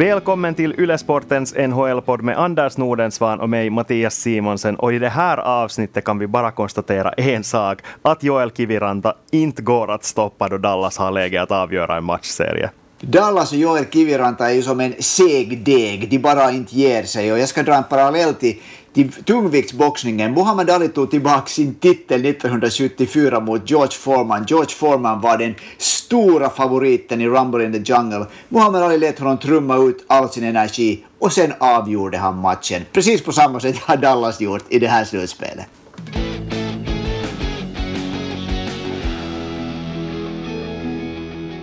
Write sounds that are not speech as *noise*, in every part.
Välkommen till Ylesportens NHL-podd med Anders Nordensvan och mig Mattias Simonsen. Och i det här avsnittet kan vi bara konstatera en sak, att Joel Kiviranta inte går att stoppa då Dallas har läge att avgöra en matchserie. Dallas och Joel Kiviranta är ju som en seg deg, de bara inte ger sig. Och jag ska dra en parallell till, till tungviktsboxningen. Muhammad Ali tog tillbaka sin titel 1974 mot George Foreman. George Foreman var den stora favoriten i Rumble in the Jungle. Muhammad Ali lät honom trumma ut all sin energi och sen avgjorde han matchen. Precis på samma sätt har Dallas gjort i det här slutspelet.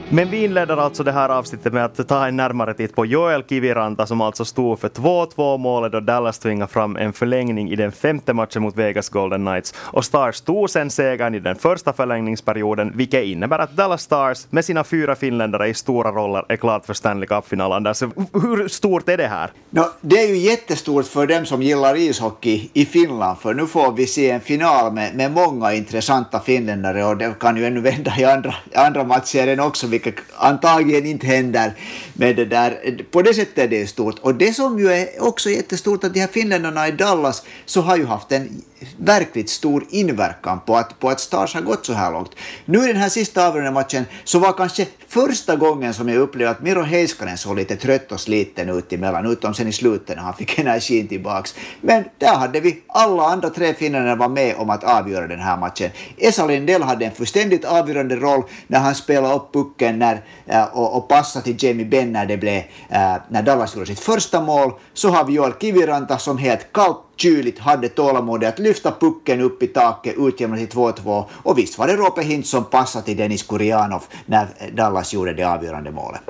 Men vi inleder alltså det här avsnittet med att ta en närmare titt på Joel Kiviranta som alltså stod för 2-2 målet då Dallas tvingade fram en förlängning i den femte matchen mot Vegas Golden Knights. Och Stars tog sen segern i den första förlängningsperioden, vilket innebär att Dallas Stars med sina fyra finländare i stora roller är klart för Stanley Cup-finalen. Alltså, hur stort är det här? No, det är ju jättestort för dem som gillar ishockey i Finland, för nu får vi se en final med, med många intressanta finländare och det kan ju ännu vända i andra, andra matcher också vilket antagligen inte händer. Men det där, på det sättet är det stort. Och det som ju är också jättestort att de här finländarna i Dallas så har ju haft en verkligt stor inverkan på att, på att Stars har gått så här långt. Nu i den här sista avgörande matchen så var kanske första gången som jag upplevde att Miro Heiskanen såg lite trött och sliten ut emellan, utom sen i slutet när han fick energin tillbaks. Men där hade vi alla andra tre finnarna var med om att avgöra den här matchen. Esa Lindell hade en fullständigt avgörande roll när han spelade upp pucken när, äh, och, och passade till Jamie Benn när det blev, äh, när Dallas gjorde sitt första mål. Så har vi Joel Kiviranta som helt kallt kyligt hade tålamodet att lyfta pucken upp i taket, utjämna till 2-2 och visst var det Roope Hintz som passade till Dennis Kurianov när Dallas gjorde det avgörande målet.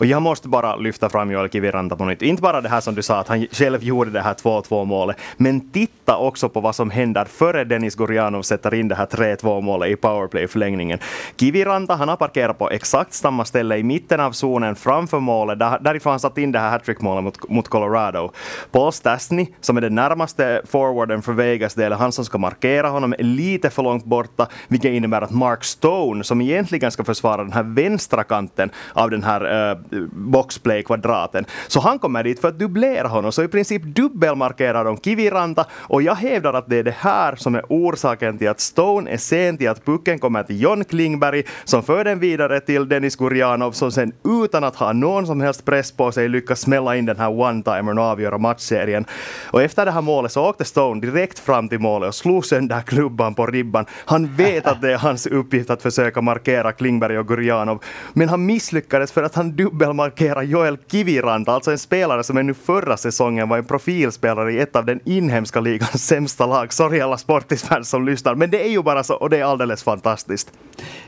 Och jag måste bara lyfta fram Joel Kiviranta på nytt. Inte bara det här som du sa, att han själv gjorde det här 2-2 målet, men titta också på vad som händer före Denis Gurianov sätter in det här 3-2 målet i powerplay-förlängningen. Kiviranta, han har parkerat på exakt samma ställe i mitten av zonen framför målet, där, därifrån han satt in det här hattrick-målet mot, mot Colorado. Paul Stastny, som är den närmaste forwarden för Vegas del, han som ska markera honom, är lite för långt borta, vilket innebär att Mark Stone, som egentligen ska försvara den här vänstra kanten av den här uh, boxplay-kvadraten. Så han kommer dit för att dubblera honom, så i princip dubbelmarkerar de Kiviranta och jag hävdar att det är det här som är orsaken till att Stone är sen till att pucken kommer till John Klingberg som för den vidare till Dennis Gurjanov, som sen utan att ha någon som helst press på sig lyckas smälla in den här one-timern och avgöra matchserien. Och efter det här målet så åkte Stone direkt fram till målet och slog sönder klubban på ribban. Han vet att det är hans uppgift att försöka markera Klingberg och Gurjanov, men han misslyckades för att han dubbelmarkera Joel Kiviranta, alltså en spelare som ännu förra säsongen var en profilspelare i ett av den inhemska ligans sämsta lag. Sorry alla sportisfans som lyssnar, men det är ju bara så och det är alldeles fantastiskt.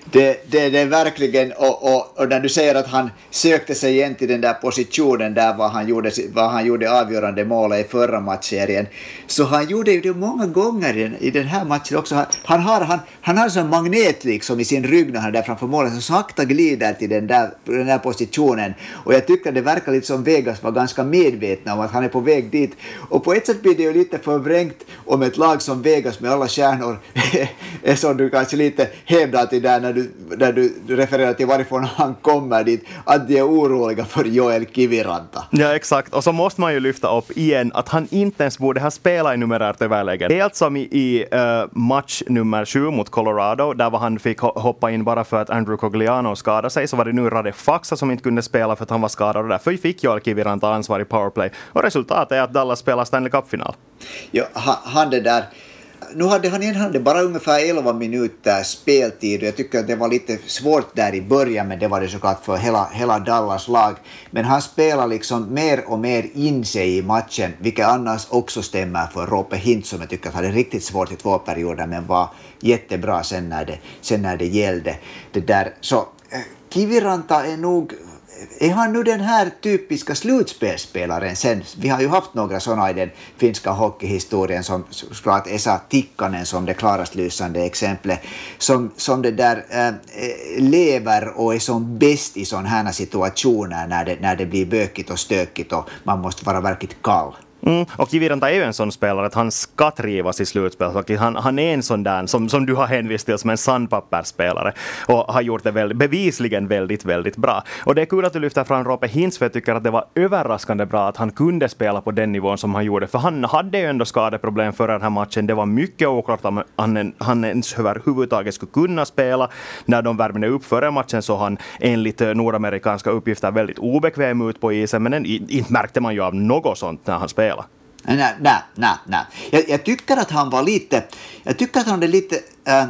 Det, det, det är verkligen, och, och, och, när du säger att han sökte sig igen till den där positionen där vad han gjorde, vad han gjorde avgörande målet i förra matchserien, så han gjorde ju det många gånger i den, i den här matchen också. Han, han har, han, han har en magnet liksom i sin rygg när han är där framför målet, som sakta glider till den där, den där positionen. Och jag tycker det verkar lite som Vegas var ganska medvetna om att han är på väg dit. Och på ett sätt blir det ju lite förvrängt om ett lag som Vegas med alla stjärnor *laughs* är som du kanske lite hävdar till där när du, när du refererar till varifrån *laughs* han kommer dit, att de är oroliga för Joel Kiviranta. Ja, exakt. Och så måste man ju lyfta upp igen att han inte ens borde ha spelat i numerärt överläge. Helt som i, i uh, match nummer sju mot Colorado, där var han fick hoppa in bara för att Andrew Cogliano skadade sig, så var det nu Radek Faxa som inte kunde spela för att han var skadad och därför fick Joel Kiviranta ansvar i powerplay. Och resultatet är att Dallas spelar Stanley Cup-final. Ja, han det där nu hade han, hade bara ungefär 11 minuter speltid och jag tycker att det var lite svårt där i början men det var det såklart för hela, hela Dallas lag. Men han spelar liksom mer och mer in sig i matchen vilket annars också stämmer för Rope Hint som jag tycker hade riktigt svårt i två perioder men var jättebra sen när det, sen när det gällde. Det där. Så eh, Kiviranta är nog är han nu den här typiska slutspelsspelaren sen? Vi har ju haft några sådana i den finska hockeyhistorien som såklart Esa Tikkanen som det klarast lysande exemplet som, som det där äh, lever och är som bäst i sådana här situationer när det, när det blir bökigt och stökigt och man måste vara verkligt kall. Mm, och Kiviranta är ju en sån spelare att han ska trivas i slutspel. Han, han är en sån där som, som du har hänvisat till som en sandpappersspelare och har gjort det väldigt, bevisligen väldigt, väldigt bra. Och det är kul att du lyfter fram Rope Hintz för jag tycker att det var överraskande bra att han kunde spela på den nivån som han gjorde. För han hade ju ändå skadeproblem före den här matchen. Det var mycket oklart om han, han ens överhuvudtaget skulle kunna spela. När de värmde upp före matchen så han enligt nordamerikanska uppgifter väldigt obekväm ut på isen. Men inte märkte man ju av något sånt när han spelade. Nej, nej, nej. nej. Jag, jag, tycker att han var lite, jag tycker att han är lite äh,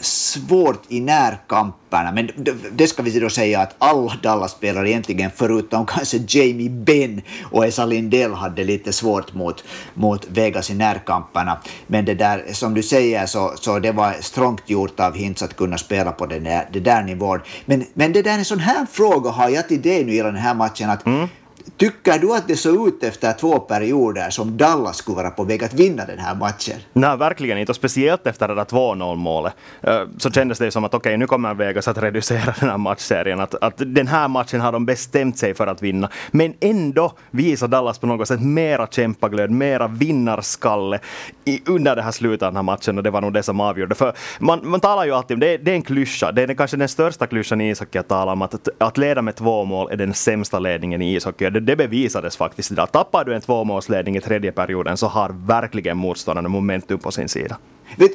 svårt i närkamperna, men det, ska vi då säga att alla Dallas-spelare egentligen, förutom kanske Jamie Benn och Esa Lindell, hade lite svårt mot, mot Vegas i närkamperna. Men det där, som du säger, så, så det var strångt gjort av Hintz att kunna spela på den där, det där nivån. Men, men det där, en sån här fråga har jag till dig nu i den här matchen, att mm Tycker du att det såg ut efter två perioder som Dallas skulle vara på väg att vinna den här matchen? Nej, verkligen inte. Och speciellt efter det där 2-0 målet eh, så kändes det som att okej, okay, nu kommer Vegas att reducera *laughs* den här matchserien. Att, att den här matchen har de bestämt sig för att vinna. Men ändå visar Dallas på något sätt mera kämpaglöd, mera vinnarskalle i, under det här slutet av den här matchen. Och det var nog det som avgjorde. För man, man talar ju alltid om, det, det är en klyscha, det är kanske den största klyschan i ishockey att tala om att, att leda med två mål är den sämsta ledningen i ishockey. Det, det bevisades faktiskt idag. Tappar du en tvåmålsledning i tredje perioden så har verkligen motståndarna momentum på sin sida.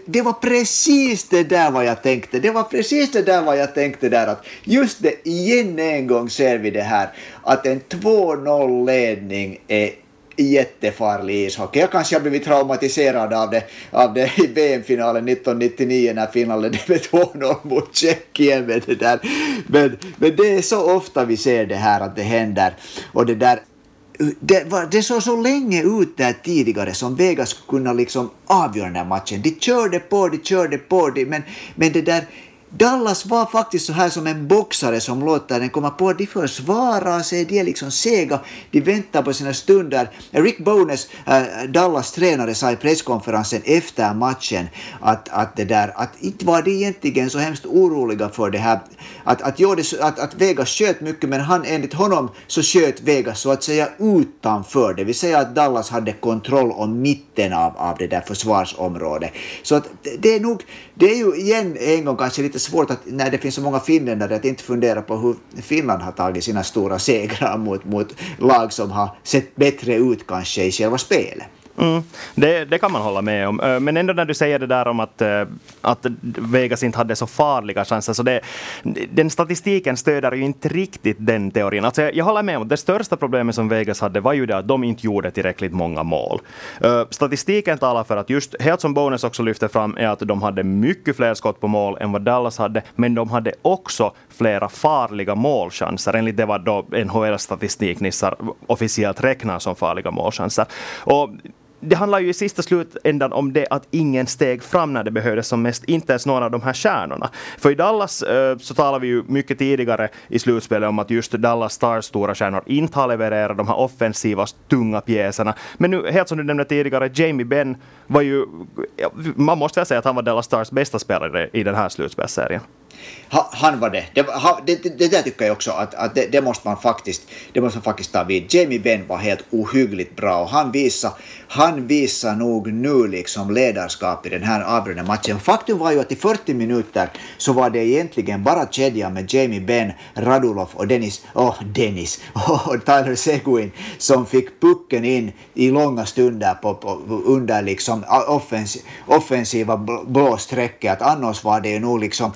Det var precis det där vad jag tänkte. Det var precis det där vad jag tänkte där att just det, igen en gång ser vi det här att en 2-0 ledning är jättefarlig ishockey. Jag kanske har blivit traumatiserad av det, av det i VM-finalen 1999 när Finland ledde med 2-0 mot Tjeckien. Med det där. Men, men det är så ofta vi ser det här att det händer. Och det där det, var, det såg så länge ut där tidigare som Vegas skulle kunna liksom avgöra den här matchen. De körde på, de körde på, de, men, men det där Dallas var faktiskt så här som en boxare som låter den komma på. De försvarar sig, de är liksom sega, de väntar på sina stunder. Rick Bones, äh, eh, Dallas tränare, sa i presskonferensen efter matchen att, att, det där, att inte var de egentligen så hemskt oroliga för det här. Att, att, ja, det, att, att Vegas sköt mycket, men han, enligt honom så sköt Vegas så att säga utanför, det vill säga att Dallas hade kontroll om mitten av, av det där försvarsområdet. Så att det är nog, det är ju igen en gång kanske lite svårt att när det finns så många finländare att inte fundera på hur Finland har tagit sina stora segrar mot, mot lag som har sett bättre ut kanske i själva spelet. Mm, det, det, kan man hålla med om. Eh, men ändå när du säger det där om att, eh, att Vegas inte hade så farliga chanser, så det, den statistiken stöder ju inte riktigt den teorin. Alltså jag, jag håller med om att det största problemet som Vegas hade var ju det att de inte gjorde tillräckligt många mål. Eh, statistiken talar för att just, helt som Bonus också lyfter fram, är att de hade mycket fler skott på mål än vad Dallas hade, men de hade också flera farliga målchanser, enligt det vad då NHL-statistiknissar officiellt räknar som farliga målchanser. Och det handlar ju i sista slutändan om det att ingen steg fram när det behövdes som mest, inte ens några av de här stjärnorna. För i Dallas eh, så talar vi ju mycket tidigare i slutspelet om att just Dallas Stars stora stjärnor inte har levererat de här offensiva, tunga pjäserna. Men nu, helt som du nämnde tidigare, Jamie Benn var ju, man måste väl säga att han var Dallas Stars bästa spelare i den här slutspelsserien han var det. Det, det, det, det där tycker jag också att, att det, det, måste man faktiskt, det måste man faktiskt ta vid. Jamie Benn var helt ohyggligt bra och han visar, han visar nog nu liksom ledarskap i den här avgörande matchen. Faktum var ju att i 40 minuter så var det egentligen bara kedjan med Jamie Benn, Radulov och Dennis, oh, Dennis *laughs* och Tyler Seguin som fick pucken in i långa stunder på, på under liksom offens, offensiva blåsträcket. Annars var det ju nog liksom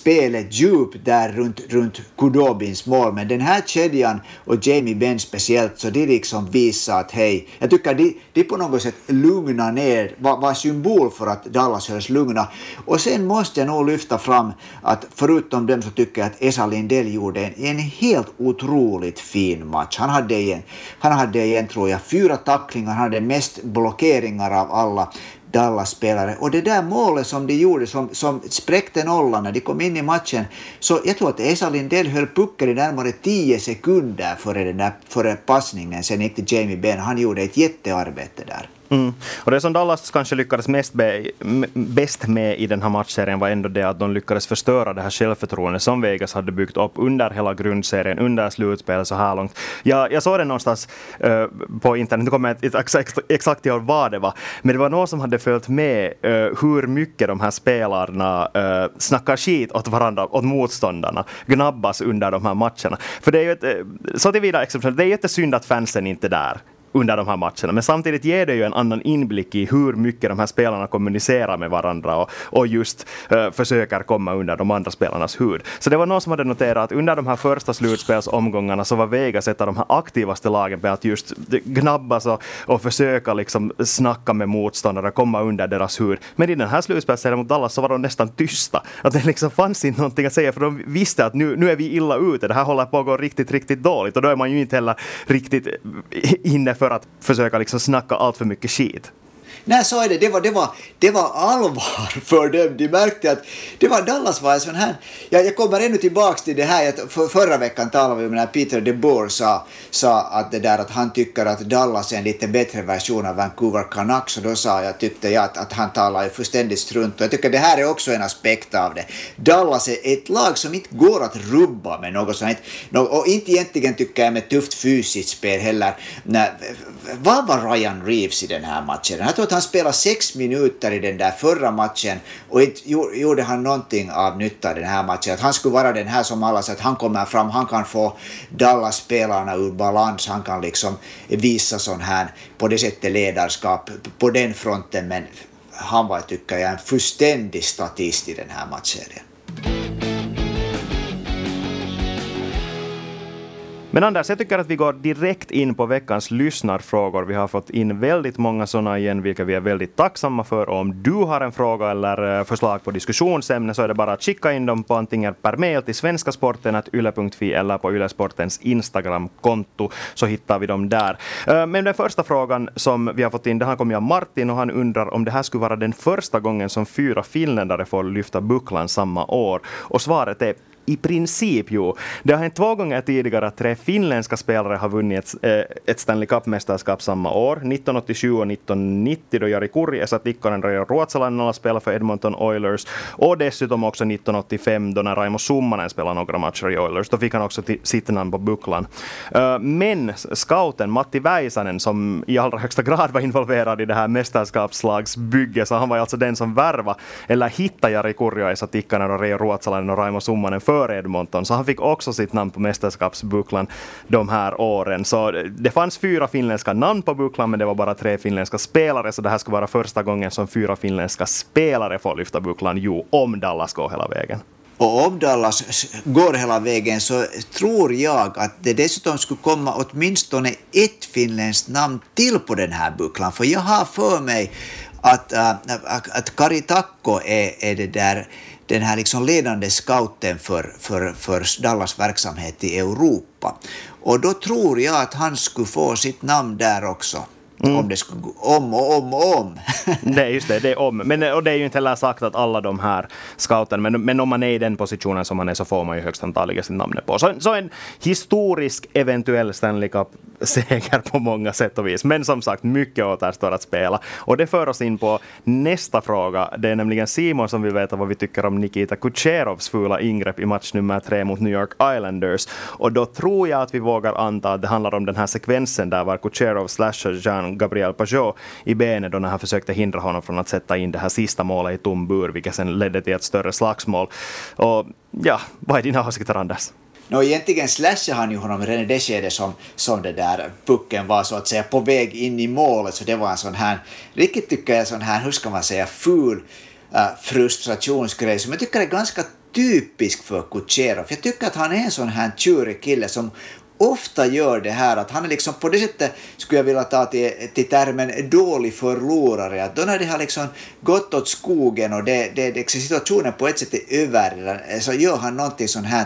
spelet djup där runt, runt Kudobins mål, men den här kedjan och Jamie Benn speciellt, så de liksom visar att hej, jag tycker de, de på något sätt lugnar ner, var, var symbol för att Dallas hölls lugna. Och sen måste jag nog lyfta fram att förutom dem så tycker jag att Esa Lindell gjorde en, en helt otroligt fin match. Han hade igen, han hade igen tror jag fyra tacklingar, han hade mest blockeringar av alla. Dallas-spelare. Och det där målet som de gjorde, som, som spräckte nollan när de kom in i matchen, så jag tror att Esa Lindell höll pucken i närmare 10 sekunder före, den där, före passningen. Sen gick till Jamie Benn. Han gjorde ett jättearbete där. Mm. Och det som Dallas kanske lyckades mest be, bäst med i den här matchserien var ändå det att de lyckades förstöra det här självförtroendet som Vegas hade byggt upp under hela grundserien, under slutspelet så här långt. Jag, jag såg det någonstans uh, på internet, nu kommer jag inte exakt, exakt ihåg vad det var, men det var någon som hade följt med uh, hur mycket de här spelarna uh, snackar skit åt varandra, åt motståndarna, gnabbas under de här matcherna. För det är ju ett, så tillvida exceptionellt, det är jättesynd att fansen inte är där under de här matcherna. Men samtidigt ger det ju en annan inblick i hur mycket de här spelarna kommunicerar med varandra och, och just uh, försöker komma under de andra spelarnas hud. Så det var någon som hade noterat att under de här första slutspelsomgångarna så var Vegas ett av de här aktivaste lagen med att just gnabbas och, och försöka liksom snacka med motståndare, komma under deras hud. Men i den här slutspelsserien mot Dallas så var de nästan tysta. Att det liksom fanns inte någonting att säga för de visste att nu, nu är vi illa ute, det här håller på att gå riktigt, riktigt dåligt och då är man ju inte heller riktigt inne för att försöka liksom snacka allt för mycket skit. Nej, så är det. Det var, det var, det var allvar för dem. De märkte att det var Dallas var en sån här... Jag, jag kommer ännu tillbaka till det här. För, förra veckan talade vi om när Peter DeBoer sa, sa att, det där, att han tycker att Dallas är en lite bättre version av Vancouver Canucks. Och då sa jag, tyckte jag att, att han talar fullständigt strunt. Och jag tycker det här är också en aspekt av det. Dallas är ett lag som inte går att rubba med något sånt. Och inte egentligen tycker jag med tufft fysiskt spel heller. Vad var Ryan Reeves i den här matchen? Jag tror att han han spelade sex minuter i den där förra matchen och inte gjorde han någonting av nytta i den här matchen. Att han skulle vara den här som alla säger att han kommer fram, han kan få Dallas-spelarna ur balans, han kan liksom visa sån här, på det sättet ledarskap på den fronten, men han var, tycker jag, en fullständig statist i den här matchserien. Men Anders, jag tycker att vi går direkt in på veckans lyssnarfrågor. Vi har fått in väldigt många sådana igen, vilka vi är väldigt tacksamma för. Och om du har en fråga eller eh, förslag på diskussionsämne så är det bara att skicka in dem på antingen per mail till svenskasporten.yle.fi eller på Ylesportens Instagramkonto så hittar vi dem där. Eh, men den första frågan som vi har fått in, den har kommit av Martin och han undrar om det här skulle vara den första gången som fyra finländare får lyfta bucklan samma år. Och svaret är i princip jo. Det har hänt två gånger tidigare att tre finländska spelare har vunnit ett, eh, ett Stanley Cup-mästerskap samma år. 1987 och 1990 då Jari Kurri, Esa Tikkonen Reijo Ruotsalainen spelade för Edmonton Oilers. Och dessutom också 1985 då när Raimo Summanen spelade några matcher i Oilers. Då fick han också sitt namn på bucklan. Eh, men scouten Matti Väisänen som i allra högsta grad var involverad i det här mästerskapslagsbygget, så han var alltså den som värva eller hittade Jari Kurri och Esa Tikkanen och Reijo Ruotsalainen och Raimo Summanen för Edmonton, så han fick också sitt namn på mästerskapsbucklan de här åren. Så det fanns fyra finländska namn på bucklan, men det var bara tre finländska spelare, så det här skulle vara första gången som fyra finländska spelare får lyfta bucklan, jo, om Dallas går hela vägen. Och om Dallas går hela vägen så tror jag att det dessutom skulle komma åtminstone ett finländskt namn till på den här bucklan. För jag har för mig att, äh, att Kari Takko är, är det där den här liksom ledande scouten för, för, för Dallas verksamhet i Europa. Och då tror jag att han skulle få sitt namn där också. Mm. Om det skulle gå om och om och om. *laughs* det är just det, det är om. Men, och det är ju inte heller sagt att alla de här scouterna, men, men om man är i den positionen som man är så får man ju högst antagligen sitt namn på. Så, så en historisk eventuell Stanley Cup-seger på många sätt och vis. Men som sagt, mycket återstår att spela. Och det för oss in på nästa fråga. Det är nämligen Simon som vill veta vad vi tycker om Nikita Kucherovs fula ingrepp i match nummer tre mot New York Islanders. Och då tror jag att vi vågar anta att det handlar om den här sekvensen där var Kucherov slashar Jean Gabriel Pajot i benet då när han försökte hindra honom från att sätta in det här sista målet i tom bur, vilket sen ledde till ett större slagsmål. Och ja, vad är dina åsikter Anders? No, egentligen slashade han ju honom redan i det skedet som, som det där pucken var så att säga på väg in i målet, så det var en sån här, riktigt tycker jag, sån här, hur ska man säga, ful äh, frustrationsgrej som jag tycker är ganska typisk för Kucherov. Jag tycker att han är en sån här tjurig kille som ofta gör det här att han är liksom på det sättet, skulle jag vilja ta till, till termen dålig förlorare, att då när det har liksom gått åt skogen och det, det, det, situationen på ett sätt är över, så gör han någonting sånt här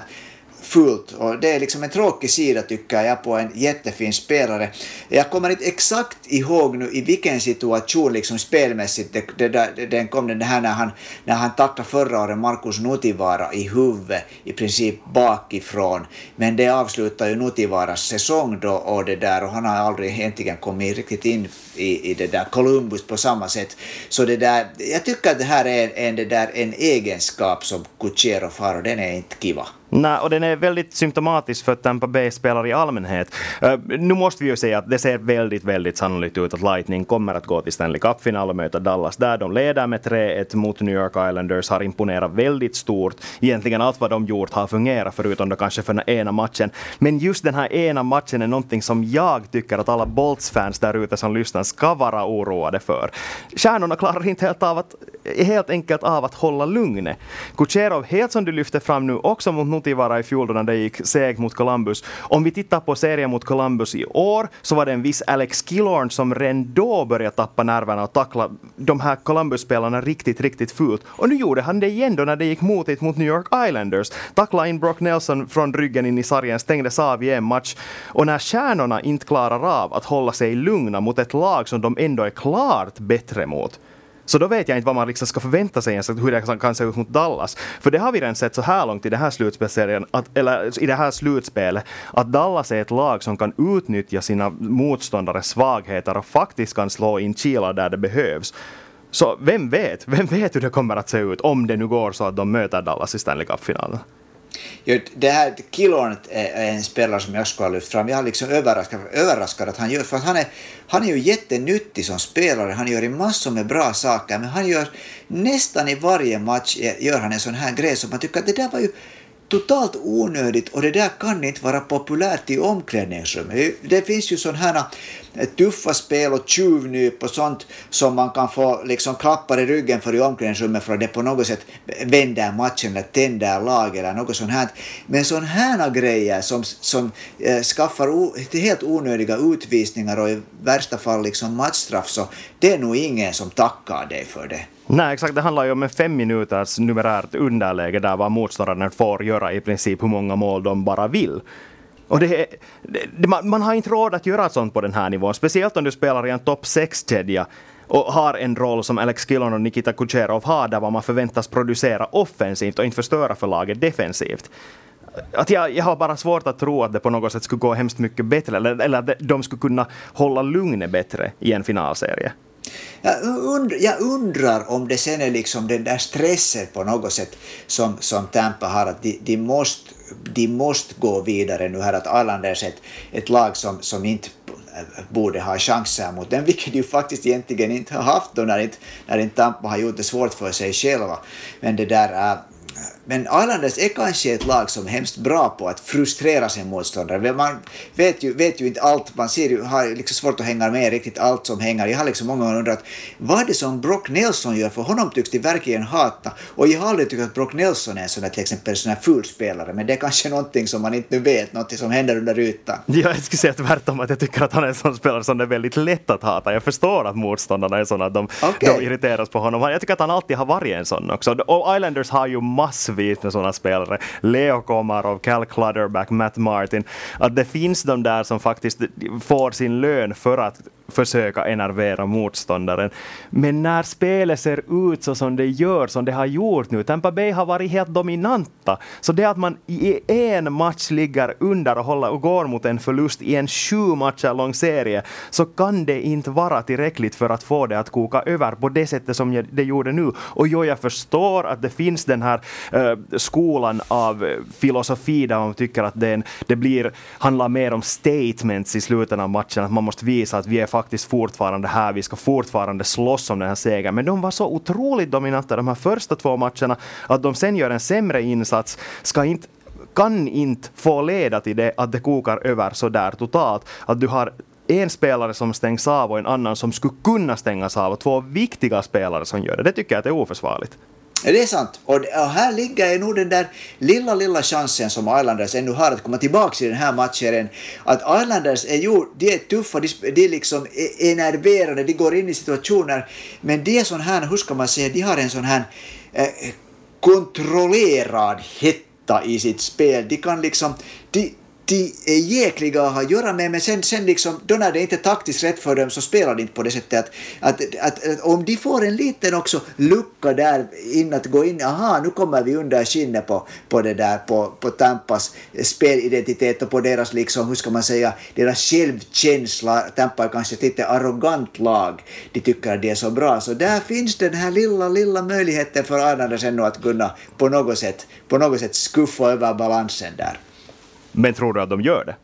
fult och det är liksom en tråkig sida tycker jag på en jättefin spelare. Jag kommer inte exakt ihåg nu i vilken situation liksom spelmässigt det, det där, den kom den här när han, när han tacklade förra året Markus Nutivara i huvudet i princip bakifrån. Men det avslutar ju Nutivaras säsong då och det där och han har aldrig egentligen kommit riktigt in i, i det där Columbus på samma sätt. Så det där, jag tycker att det här är en, det där, en egenskap som Kucherov har och den är inte kiva. Nej, och den är väldigt symptomatisk för Tampa Bay-spelare i allmänhet. Uh, nu måste vi ju säga att det ser väldigt, väldigt sannolikt ut att Lightning kommer att gå till Stanley Cup-final och möta Dallas där. De leder med 3-1 mot New York Islanders, har imponerat väldigt stort. Egentligen allt vad de gjort har fungerat, förutom då kanske för den ena matchen. Men just den här ena matchen är någonting som jag tycker att alla Bolts-fans där ute som lyssnar ska vara oroade för. Stjärnorna klarar inte helt, av att, helt enkelt av att hålla lugnet. Kucherov, helt som du lyfter fram nu, också mot Notivara i fjol då när det gick segt mot Columbus. Om vi tittar på serien mot Columbus i år så var det en viss Alex Killorn som redan då började tappa nerverna och tackla de här Columbus-spelarna riktigt, riktigt fult. Och nu gjorde han det igen då när det gick motigt mot New York Islanders. Tackla in Brock Nelson från ryggen in i sargen, stängdes av i en match. Och när stjärnorna inte klarar av att hålla sig lugna mot ett lag som de ändå är klart bättre mot, så då vet jag inte vad man liksom ska förvänta sig ens, hur det kan se ut mot Dallas. För det har vi redan sett så här långt i den här slutspelserien, att, eller i det här slutspelet, att Dallas är ett lag som kan utnyttja sina motståndares svagheter och faktiskt kan slå in kilar där det behövs. Så vem vet? Vem vet hur det kommer att se ut om det nu går så att de möter Dallas i Stanley Cup-finalen? Det här killornet är en spelare som jag skulle ha lyft fram. Jag har liksom överraskat, överraskad att han gör, för att han är, han är ju jättenyttig som spelare, han gör massor med bra saker, men han gör nästan i varje match gör han en sån här grej som man tycker att det där var ju totalt onödigt och det där kan inte vara populärt i omklädningsrummet. Det finns ju sådana här eh, tuffa spel och tjuvnyp och sånt som man kan få liksom klappar i ryggen för i omklädningsrummet för att det på något sätt vänder matchen eller tänder lag eller något sånt här. Men sådana här grejer som, som eh, skaffar helt onödiga utvisningar och i värsta fall liksom matchstraff så det är nog ingen som tackar dig för det. Nej, exakt. Det handlar ju om en fem minuters numerärt underläge där vad motståndaren får göra i princip hur många mål de bara vill. Och det, det, man, man, har inte råd att göra sånt på den här nivån, speciellt om du spelar i en topp 6-kedja och har en roll som Alex Killon och Nikita Kucherov har där man förväntas producera offensivt och inte förstöra för laget defensivt. Att jag, jag har bara svårt att tro att det på något sätt skulle gå hemskt mycket bättre eller, eller att de skulle kunna hålla lugnet bättre i en finalserie. Jag, und, jag undrar om det sen är liksom den där stressen på något sätt som, som Tampa har, att de, de, måste, de måste gå vidare nu här, att Islanders är ett, ett lag som, som inte borde ha chanser mot dem, vilket de ju faktiskt egentligen inte har haft då när inte, när inte Tampa har gjort det svårt för sig själva. Men det där, äh, men Islanders är kanske ett lag som är hemskt bra på att frustrera sin motståndare. Man vet ju, vet ju inte allt, man ser ju, har liksom svårt att hänga med riktigt allt som hänger. Jag har liksom många gånger undrat vad är det som Brock Nelson gör, för honom tycks de verkligen hata. Och jag har aldrig tyckt att Brock Nelson är en sån där, till exempel sån här ful spelare, men det är kanske någonting som man inte vet, något som händer under ytan. Ja, jag skulle säga tvärtom att jag tycker att han är en sån spelare som det är väldigt lätt att hata. Jag förstår att motståndarna är såna att de, okay. de irriteras på honom. Jag tycker att han alltid har varit en sån också. Och Islanders har ju massvis med sådana spelare. Leo Komarov, Cal Clutterback, Matt Martin. Att det finns de där som faktiskt får sin lön för att försöka enervera motståndaren. Men när spelet ser ut så som det gör, som det har gjort nu, Tampa Bay har varit helt dominanta. Så det att man i en match ligger under och, håller, och går mot en förlust i en sju matcher lång serie, så kan det inte vara tillräckligt för att få det att koka över på det sättet som det gjorde nu. Och jo, jag förstår att det finns den här uh, Eh, skolan av filosofi där man tycker att det, det blir, handlar mer om statements i slutet av matchen, att man måste visa att vi är faktiskt fortfarande här, vi ska fortfarande slåss om den här segern. Men de var så otroligt dominanta de här första två matcherna att de sen gör en sämre insats, ska inte kan inte få leda till det att det kokar över så där totalt. Att du har en spelare som stängs av och en annan som skulle kunna stängas av och två viktiga spelare som gör det. Det tycker jag att det är oförsvarligt. Det är sant. Och här ligger nog den där lilla, lilla chansen som Islanders ännu har att komma tillbaka i den här matchen. Att Islanders är ju, de är tuffa, de, de är liksom e- enerverade, de går in i situationer, men de är sån här, hur ska man säga, de har en sån här eh, kontrollerad hetta i sitt spel. De kan liksom... De, de är jäkliga att ha att göra med, men sen, sen liksom, då när det inte är taktiskt rätt för dem så spelar de inte på det sättet att, att, att, att om de får en liten också lucka där in att gå in, aha, nu kommer vi under skinnet på, på det där, på, på Tampas spelidentitet och på deras, liksom, hur ska man säga, deras självkänsla. Tampa är kanske ett lite arrogant lag, de tycker att det är så bra, så där finns den här lilla, lilla möjligheten för Islanders sen att kunna på något sätt, på något sätt skuffa över balansen där. Men tror du att de gör det?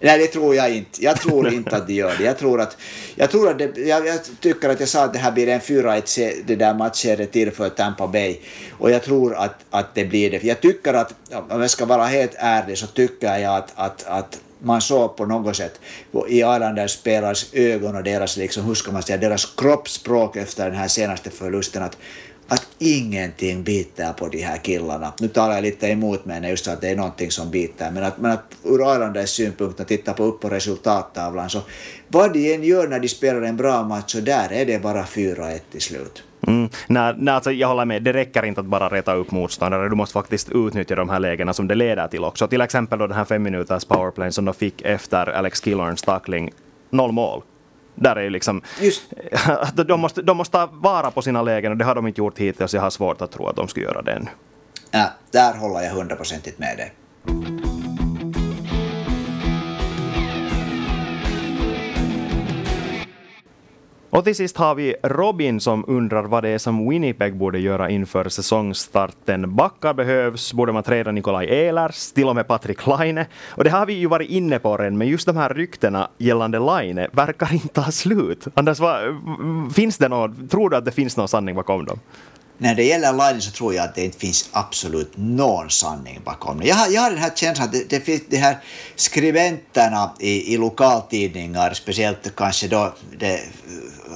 Nej, det tror jag inte. Jag tror inte att de gör det. Jag tror att, jag, tror att det, jag, jag tycker att jag sa att det här blir en 4-1 det där matchserie till för Tampa Bay. Och jag tror att, att det blir det. Jag tycker att, om jag ska vara helt ärlig, så tycker jag att, att, att man såg på något sätt i Islanders spelares ögon och deras, liksom, hur ska man säga, deras kroppsspråk efter den här senaste förlusten att att ingenting biter på de här killarna. Nu talar jag lite emot mig när just att det är någonting som biter, men att, men att ur Arlandas synpunkt, att titta på upp på resultattavlan, så vad de än gör när de spelar en bra match, så där är det bara 4-1 till slut. Mm. Nej, nej, alltså jag håller med, det räcker inte att bara reta upp motståndare, du måste faktiskt utnyttja de här lägena som det leder till också. Till exempel då den här fem minuters powerplay som de fick efter Alex Killorns tackling, noll mål. Där är liksom, Just. *laughs* de, måste, de måste ta vara på sina lägen och det har de inte gjort hittills. Jag har svårt att tro att de skulle göra det ännu. Ja, där håller jag hundraprocentigt med dig. Och till sist har vi Robin som undrar vad det är som Winnipeg borde göra inför säsongstarten. Backar behövs, borde man träda Nikolaj Ehlers, till och med Patrik Laine. Och det har vi ju varit inne på redan, men just de här ryktena gällande Laine verkar inte ha slut. Anders, vad, finns det någon, tror du att det finns någon sanning bakom dem? när det gäller Laine så tror jag att det inte finns absolut någon sanning bakom det. Jag har, jag har den här känslan att det, det finns de här skribenterna i, i lokaltidningar, speciellt kanske då det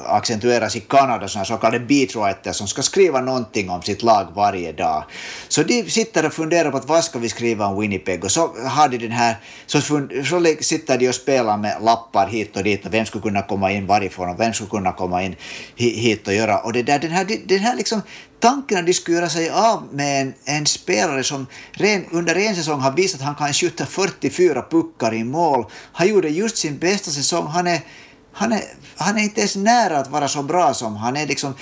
accentueras i Kanada, sådana så kallade beatwriters som ska skriva någonting om sitt lag varje dag. Så de sitter och funderar på att vad ska vi skriva om Winnipeg och så har de den här, så, så sitter de och spelar med lappar hit och dit och vem skulle kunna komma in varifrån och vem skulle kunna komma in hit och göra. Och det där, den här, den här liksom tanken att de skulle göra sig av med en, en spelare som ren, under en säsong har visat att han kan skjuta 44 puckar i mål. Han gjorde just sin bästa säsong. Han är han är, han är inte ens nära att vara så bra som han är. Liksom,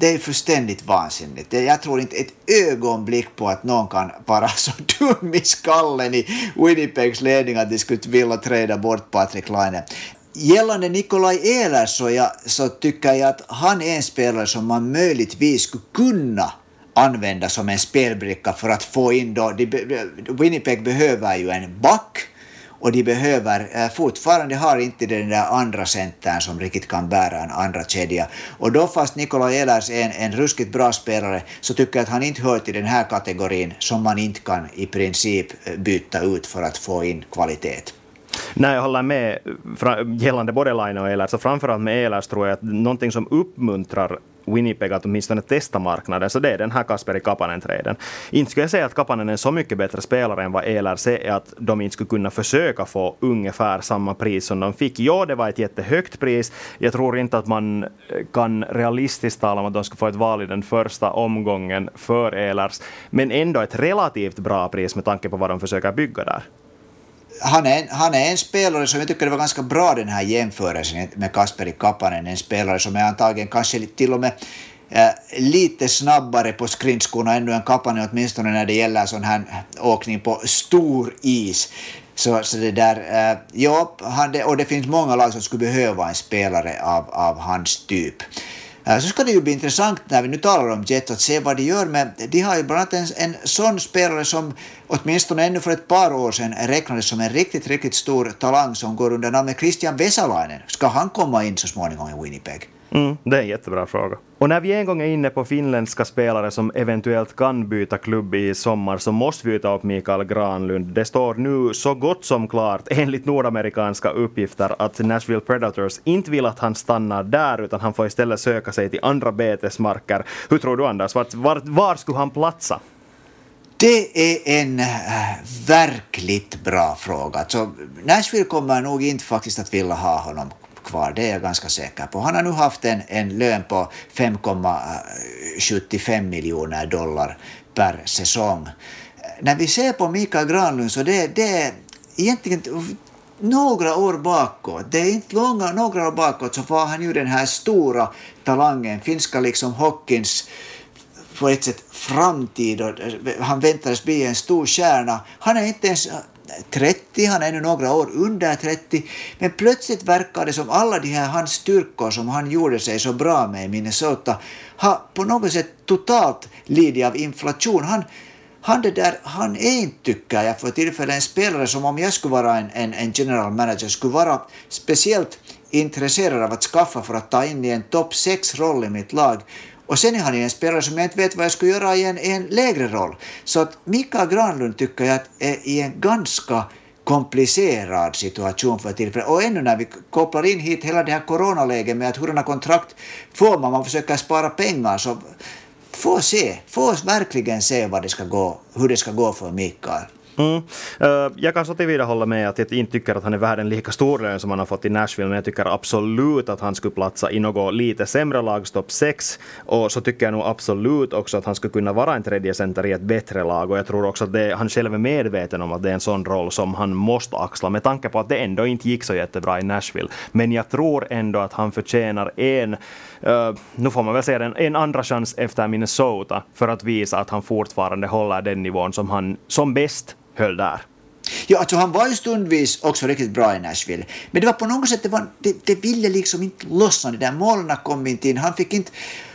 det är fullständigt vansinnigt. Jag tror inte ett ögonblick på att någon kan vara *laughs* så dum i skallen i Winnipegs ledning att de skulle vilja träda bort Patrik Laine. Gällande Nikolaj Ehlers så, jag, så tycker jag att han är en spelare som man möjligtvis skulle kunna använda som en spelbricka för att få in då, Winnipeg behöver ju en back och de behöver eh, fortfarande har inte den där andra centern som riktigt kan bära en andra kedja. Och då fast Nikola Ehlers är en, en ruskigt bra spelare så tycker jag att han inte hör till den här kategorin som man inte kan i princip eh, byta ut för att få in kvalitet. Nej, jag håller med gällande både Line och Ehlers. så framförallt med Ehlers tror jag att någonting som uppmuntrar Winnipeg att åtminstone testa marknaden, så det är den här Kasperi Kapanen-traden. Inte skulle jag säga att Kapanen är en så mycket bättre spelare än vad Ehlers är, att de inte skulle kunna försöka få ungefär samma pris som de fick. Ja, det var ett jättehögt pris. Jag tror inte att man eh, kan realistiskt tala om att de skulle få ett val i den första omgången för Ehlers, men ändå ett relativt bra pris med tanke på vad de försöker bygga där han är, han är en spelare som jag tycker det var ganska bra den här jämförelsen med Kasperi Kapanen, en spelare som är antagligen kanske till och med äh, lite snabbare på skridskorna ännu än Kapanen, åtminstone när det gäller sån här åkning på stor is. Så, så det där, äh, ja, han, och det finns många lag som skulle behöva en spelare av, av hans typ. Äh, så ska det ju bli intressant när vi nu talar om Jets att se vad de gör med, de har ju bland annat en, en sån spelare som åtminstone ännu för ett par år sedan räknades som en riktigt, riktigt stor talang som går under namnet Christian Vesalainen. Ska han komma in så småningom i Winnipeg? Mm, det är en jättebra fråga. Och när vi en gång är inne på finländska spelare som eventuellt kan byta klubb i sommar så måste vi ta upp Mikael Granlund. Det står nu så gott som klart, *laughs* enligt nordamerikanska uppgifter, att Nashville Predators inte vill att han stannar där utan han får istället söka sig till andra betesmarker. Hur tror du Anders, var, var, var skulle han platsa? Det är en äh, verkligt bra fråga. Alltså, Nashville kommer nog inte faktiskt att vilja ha honom kvar, det är jag ganska säker på. Han har nu haft en, en lön på 5,75 miljoner dollar per säsong. när vi ser på Mikael Granlund så det, det är egentligen några år bakåt, det är inte långa, några år bakåt, så var han ju den här stora talangen, finska liksom hockeyns på ett sätt framtid och han väntades bli en stor stjärna. Han är inte ens 30, han är ännu några år under 30, men plötsligt verkar det som alla de här hans styrkor som han gjorde sig så bra med i Minnesota har på något sätt totalt lidit av inflation. Han, han, det där, han är inte, tycker jag, för tillfället en spelare som om jag skulle vara en, en, en general manager skulle vara speciellt intresserad av att skaffa för att ta in i en topp 6-roll i mitt lag. Och sen är han ju en spelare som jag inte vet vad jag skulle göra i en, i en lägre roll. Så att Mikael Granlund tycker jag är i en ganska komplicerad situation för tillfället. Och ännu när vi kopplar in hit hela det här coronaläget med att hurdana kontrakt får man, man försöker spara pengar, så få se, få verkligen se vad det ska gå, hur det ska gå för Mikael. Mm. Uh, jag kan så tillvida hålla med att jag inte tycker att han är värd en lika stor lön som han har fått i Nashville, men jag tycker absolut att han skulle platsa i något lite sämre lags topp 6. Och så tycker jag nog absolut också att han skulle kunna vara en tredje center i ett bättre lag. Och jag tror också att det, han själv är medveten om att det är en sån roll som han måste axla, med tanke på att det ändå inte gick så jättebra i Nashville. Men jag tror ändå att han förtjänar en, uh, nu får man väl säga den, en andra chans efter Minnesota för att visa att han fortfarande håller den nivån som han som bäst höll där. Ja, alltså han var ju stundvis också riktigt bra i Nashville. Men det var på något sätt, det, var, det, det ville liksom inte lossna. De där målen kom inte in. Han fick inte...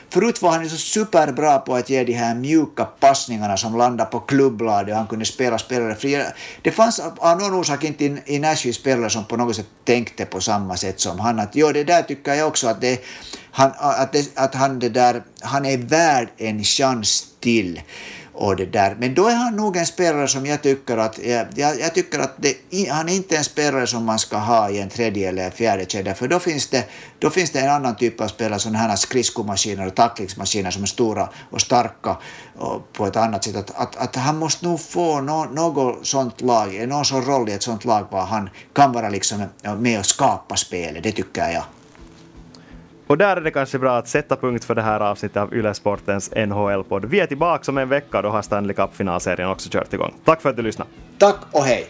Förut var han så superbra på att ge de här mjuka passningarna som landade på klubbladet och han kunde spela spelare fria. Det fanns av någon orsak inte i, i Nashville spelare som på något sätt tänkte på samma sätt som han. Att, jo, det där tycker jag också att, det, han, att, det, att han, det där, han är värd en chans till och det där. Men då är han nog en spelare som jag tycker att, jag, jag tycker att det, han är inte en spelare som man ska ha i en tredje eller fjärde kedja, för då finns, det, då finns det en annan typ av spelare, sådana här skridskomaskiner och tacklingsmaskiner som är stora och starka och på ett annat sätt. Att, att, att han måste nog få no, något sånt lag, någon sån roll i ett sånt lag var han kan vara liksom med och skapa spelet, det tycker jag. Och där är det kanske bra att sätta punkt för det här avsnittet av Yle Sportens NHL-podd. Vi är tillbaka om en vecka, då har Stanley Cup-finalserien också kört igång. Tack för att du lyssnade. Tack och hej!